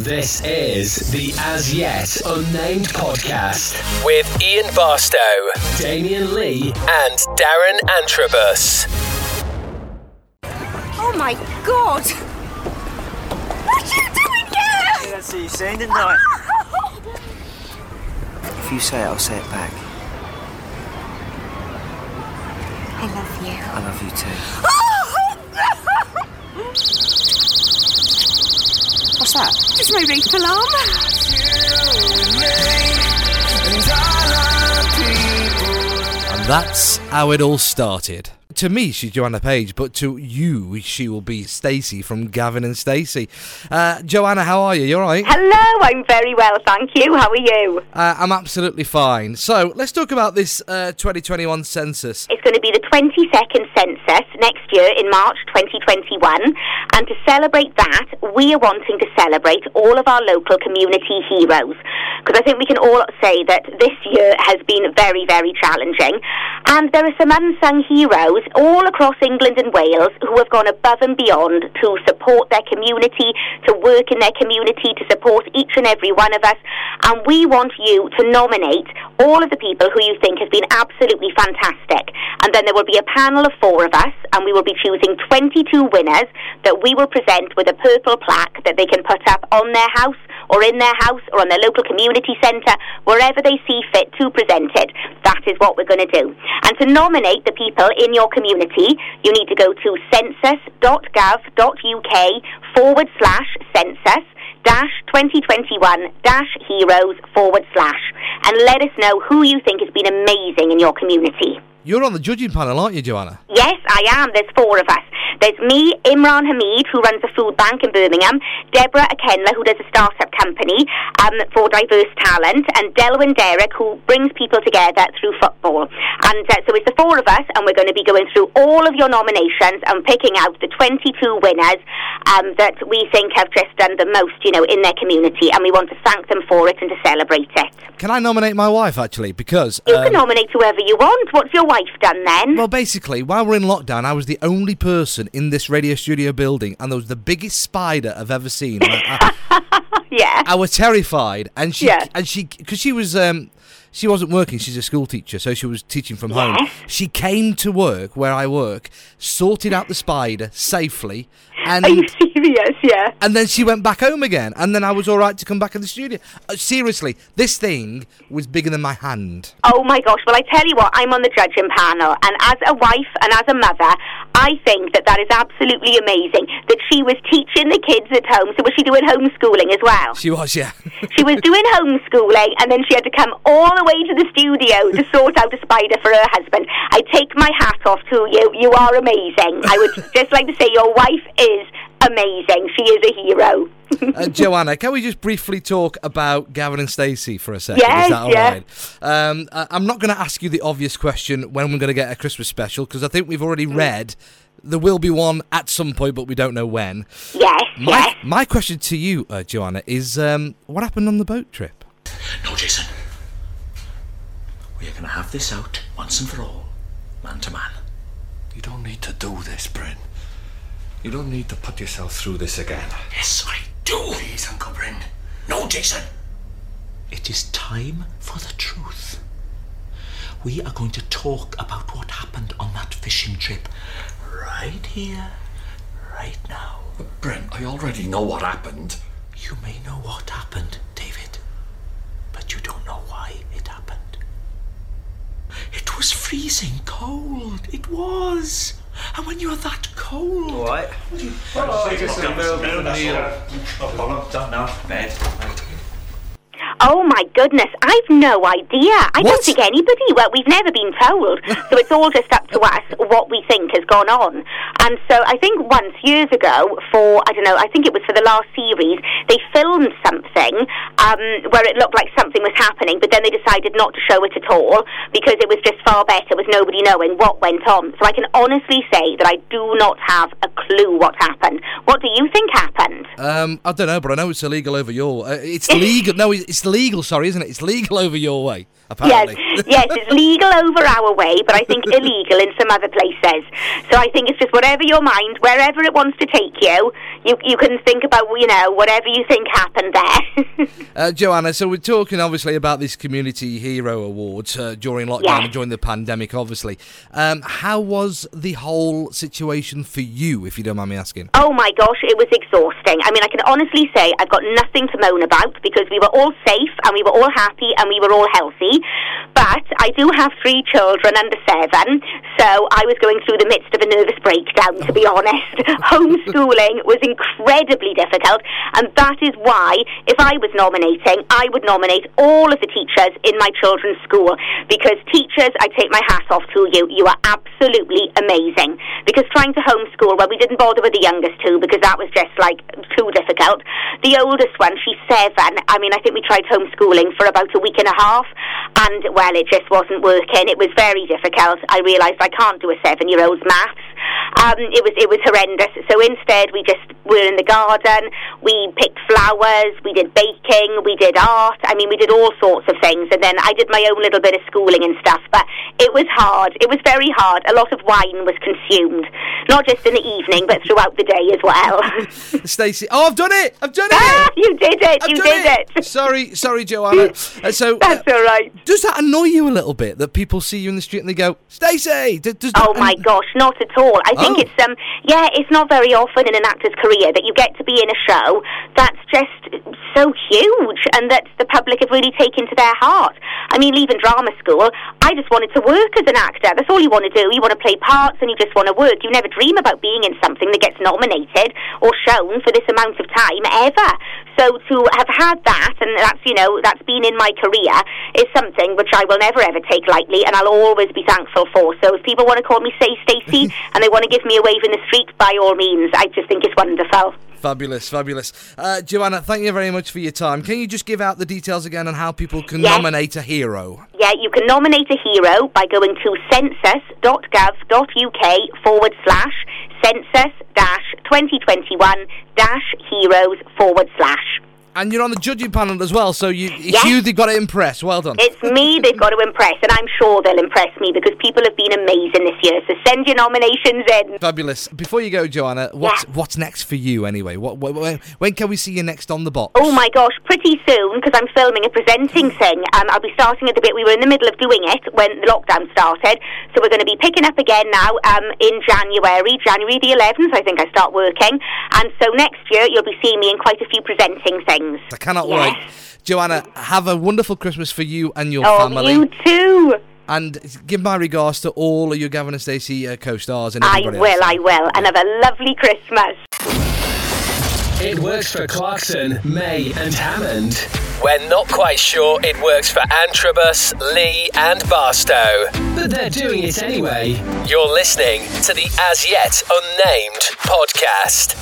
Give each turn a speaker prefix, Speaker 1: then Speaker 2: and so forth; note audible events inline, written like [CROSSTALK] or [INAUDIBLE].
Speaker 1: This is the As Yet Unnamed podcast
Speaker 2: with Ian Barstow,
Speaker 1: Damien Lee,
Speaker 2: and Darren Antrobus.
Speaker 3: Oh my god! What are you doing here?
Speaker 4: That's what you saying, didn't I? [LAUGHS] If you say it, I'll say it back.
Speaker 3: I love you.
Speaker 4: I love you too.
Speaker 3: Oh, [LAUGHS] What's that? Just my alarm.
Speaker 5: And that's how it all started. To me, she's Joanna Page, but to you, she will be Stacey from Gavin and Stacey. Uh, Joanna, how are you? You all right?
Speaker 6: Hello, I'm very well, thank you. How are you?
Speaker 5: Uh, I'm absolutely fine. So let's talk about this uh, 2021 census.
Speaker 6: It's going to be the 22nd census next year in March 2021. And to celebrate that, we are wanting to celebrate all of our local community heroes. Because I think we can all say that this year has been very, very challenging. And there are some unsung heroes all across England and Wales who have gone above and beyond to support their community, to work in their community, to support each and every one of us. And we want you to nominate all of the people who you think have been absolutely fantastic. And then there will be a panel of four of us, and we will be choosing 22 winners that we will present with a purple plaque that they can put up on their house or in their house or on their local community centre, wherever they see fit to present it. That is what we're going to do. And to nominate the people in your community, you need to go to census.gov.uk forward slash census dash 2021 dash heroes forward slash and let us know who you think has been amazing in your community.
Speaker 5: You're on the judging panel, aren't you, Joanna?
Speaker 6: Yes, I am. There's four of us. There's me, Imran Hamid, who runs a food bank in Birmingham, Deborah Akenla, who does a startup company um, for diverse talent, and Delwyn Derrick, who brings people together through football. And uh, so it's the four of us, and we're going to be going through all of your nominations and picking out the 22 winners um, that we think have just done the most, you know, in their community, and we want to thank them for it and to celebrate it.
Speaker 5: Can I nominate my wife, actually? Because...
Speaker 6: You
Speaker 5: um,
Speaker 6: can nominate whoever you want. What's your wife done then?
Speaker 5: Well, basically, while we're in lockdown, I was the only person in this radio studio building, and there was the biggest spider I've ever seen. [LAUGHS] I, [LAUGHS]
Speaker 6: yeah.
Speaker 5: I was terrified, and she
Speaker 6: Yeah.
Speaker 5: and she because she was um she wasn't working. She's a school teacher, so she was teaching from home. She came to work where I work, sorted out the spider safely, and
Speaker 6: Are you [LAUGHS] serious? Yeah.
Speaker 5: and then she went back home again, and then I was all right to come back in the studio. Uh, seriously, this thing was bigger than my hand.
Speaker 6: Oh my gosh. Well, I tell you what, I'm on the judging panel, and as a wife and as a mother, I think that that is absolutely amazing that she was teaching the kids at home. So was she doing homeschooling as well?
Speaker 5: She was, yeah. [LAUGHS]
Speaker 6: She was doing homeschooling, and then she had to come all the way to the studio to sort out a spider for her husband. I take my hat off to you. You are amazing. I would just like to say your wife is amazing. She is a hero. [LAUGHS]
Speaker 5: Uh, Joanna, can we just briefly talk about Gavin and Stacey for a second?
Speaker 6: Yes,
Speaker 5: Is that all
Speaker 6: yeah.
Speaker 5: right? Um, I- I'm not going to ask you the obvious question when we're going to get a Christmas special because I think we've already
Speaker 6: Mm.
Speaker 5: read there will be one at some point, but we don't know when.
Speaker 6: Yes,
Speaker 5: My,
Speaker 6: yes.
Speaker 5: my question to you, uh, Joanna, is um, what happened on the boat trip?
Speaker 7: No, Jason. We are going to have this out once and for all, man to man.
Speaker 8: You don't need to do this, Bryn. You don't need to put yourself through this again.
Speaker 7: Yes, I do. Please, Uncle Bryn. No, Jason. It is time for the truth. We are going to talk about what happened on that fishing trip right here, right now.
Speaker 8: But Bryn, I already know what happened.
Speaker 7: You may know what happened, David, but you don't know why it happened. It was freezing cold. It was. And when you're that cold.
Speaker 4: All right.
Speaker 6: Oh my goodness, I've no idea. I
Speaker 5: What?
Speaker 6: don't think anybody, well, we've never been told. so it's all just up to us what we think has gone on. And so I think once, years ago, for, I don't know, I think it was for the last series, they filmed something um, where it looked like something was happening, but then they decided not to show it at all because it was just far better with nobody knowing what went on. So I can honestly say that I do not have a clue what happened. What do you think happened?
Speaker 5: Um, I don't know, but I know it's illegal over your. Uh, it's [LAUGHS] legal. No, it's legal, sorry, isn't it? It's legal over your way, apparently.
Speaker 6: yes, it's legal over our way, but I think illegal in some other places. So I think it's just whatever your mind, wherever it wants to take you, you you can think about you know whatever you think happened there. [LAUGHS]
Speaker 5: Uh, Joanna, so we're talking obviously about this Community Hero Awards uh, during lockdown and during the pandemic, obviously. Um, how was the whole situation for you, if you don't mind me asking?
Speaker 6: Oh my gosh, it was exhausting. I mean, I can honestly say I've got nothing to moan about because we were all safe and we were all happy and we were all healthy. But I do have three children under seven, so I was going through the midst of a nervous breakdown, to be honest. [LAUGHS] Homeschooling was incredibly difficult, and that is why, if I was nominating, I would nominate all of the teachers in my children's school because teachers, I take my hat off to you. You are absolutely amazing. Because trying to homeschool, well, we didn't bother with the youngest two because that was just like too difficult. The oldest one, she's seven. I mean, I think we tried homeschooling for about a week and a half, and well, it just wasn't working. It was very difficult. I realised I can't do a seven-year-old's maths. Um, it was it was horrendous. So instead, we just were in the garden. We picked flowers. We did baking. We did art. I mean, we did all sorts of things. And then I did my own little bit of schooling and stuff. But it was hard. It was very hard. A lot of wine was consumed, not just in the evening, but throughout the day as well. [LAUGHS]
Speaker 5: Stacey, oh, I've done it! I've done it!
Speaker 6: ah, you did it.
Speaker 5: I've
Speaker 6: you did it.
Speaker 5: Sorry, sorry, Joanna. [LAUGHS] Uh, so, uh,
Speaker 6: That's all right.
Speaker 5: does that annoy you a little bit that people see you in the street and they go, Stacey? d- Does
Speaker 6: Oh my gosh, not at all. I think
Speaker 5: Oh.
Speaker 6: it's um yeah, it's not very often in an actor's career that you get to be in a show that's just so huge and that the public have really taken to their heart. I mean, leaving drama school, I just wanted to work as an actor. That's all you want to do. You want to play parts and you just want to work. You never dream about being in something that gets nominated or shown for this amount of time ever. So to have had that, and that's you know that's been in my career, is something which I will never ever take lightly, and I'll always be thankful for. So if people want to call me Say Stacey [LAUGHS] and they want to give me a wave in the street, by all means, I just think it's wonderful.
Speaker 5: Fabulous, fabulous. Uh, Joanna, thank you very much for your time. Can you just give out the details again on how people can
Speaker 6: Yes.
Speaker 5: nominate a hero?
Speaker 6: Yeah, you can nominate a hero by going to census.gov.uk forward slash census dash 2021 dash heroes forward slash.
Speaker 5: And you're on the judging panel as well, so you, it's
Speaker 6: Yes.
Speaker 5: you they've got to impress. Well done.
Speaker 6: It's me they've got to impress, and I'm sure they'll impress me because people have been amazing this year. So send your nominations in.
Speaker 5: Fabulous. Before you go, Joanna, what's
Speaker 6: Yeah.
Speaker 5: what's next for you anyway? What, wh- when, when can we see you next on the box?
Speaker 6: Oh my gosh, pretty soon because I'm filming a presenting thing. Um, I'll be starting at the bit we were in the middle of doing it when the lockdown started. So we're going to be picking up again now um, in January, January the 11th. I think I start working, and so next year you'll be seeing me in quite a few presenting things.
Speaker 5: I cannot
Speaker 6: Yes.
Speaker 5: wait. Joanna, have a wonderful Christmas for you and your
Speaker 6: Oh,
Speaker 5: family.
Speaker 6: you too.
Speaker 5: And give my regards to all of your Gavin and Stacey uh, co-stars and
Speaker 6: I will,
Speaker 5: else.
Speaker 6: I will, and have a lovely Christmas.
Speaker 1: It works for Clarkson, May, and Hammond.
Speaker 2: We're not quite sure it works for Antrobus, Lee, and Barstow.
Speaker 1: But they're doing it anyway.
Speaker 2: You're listening to the As Yet Unnamed podcast.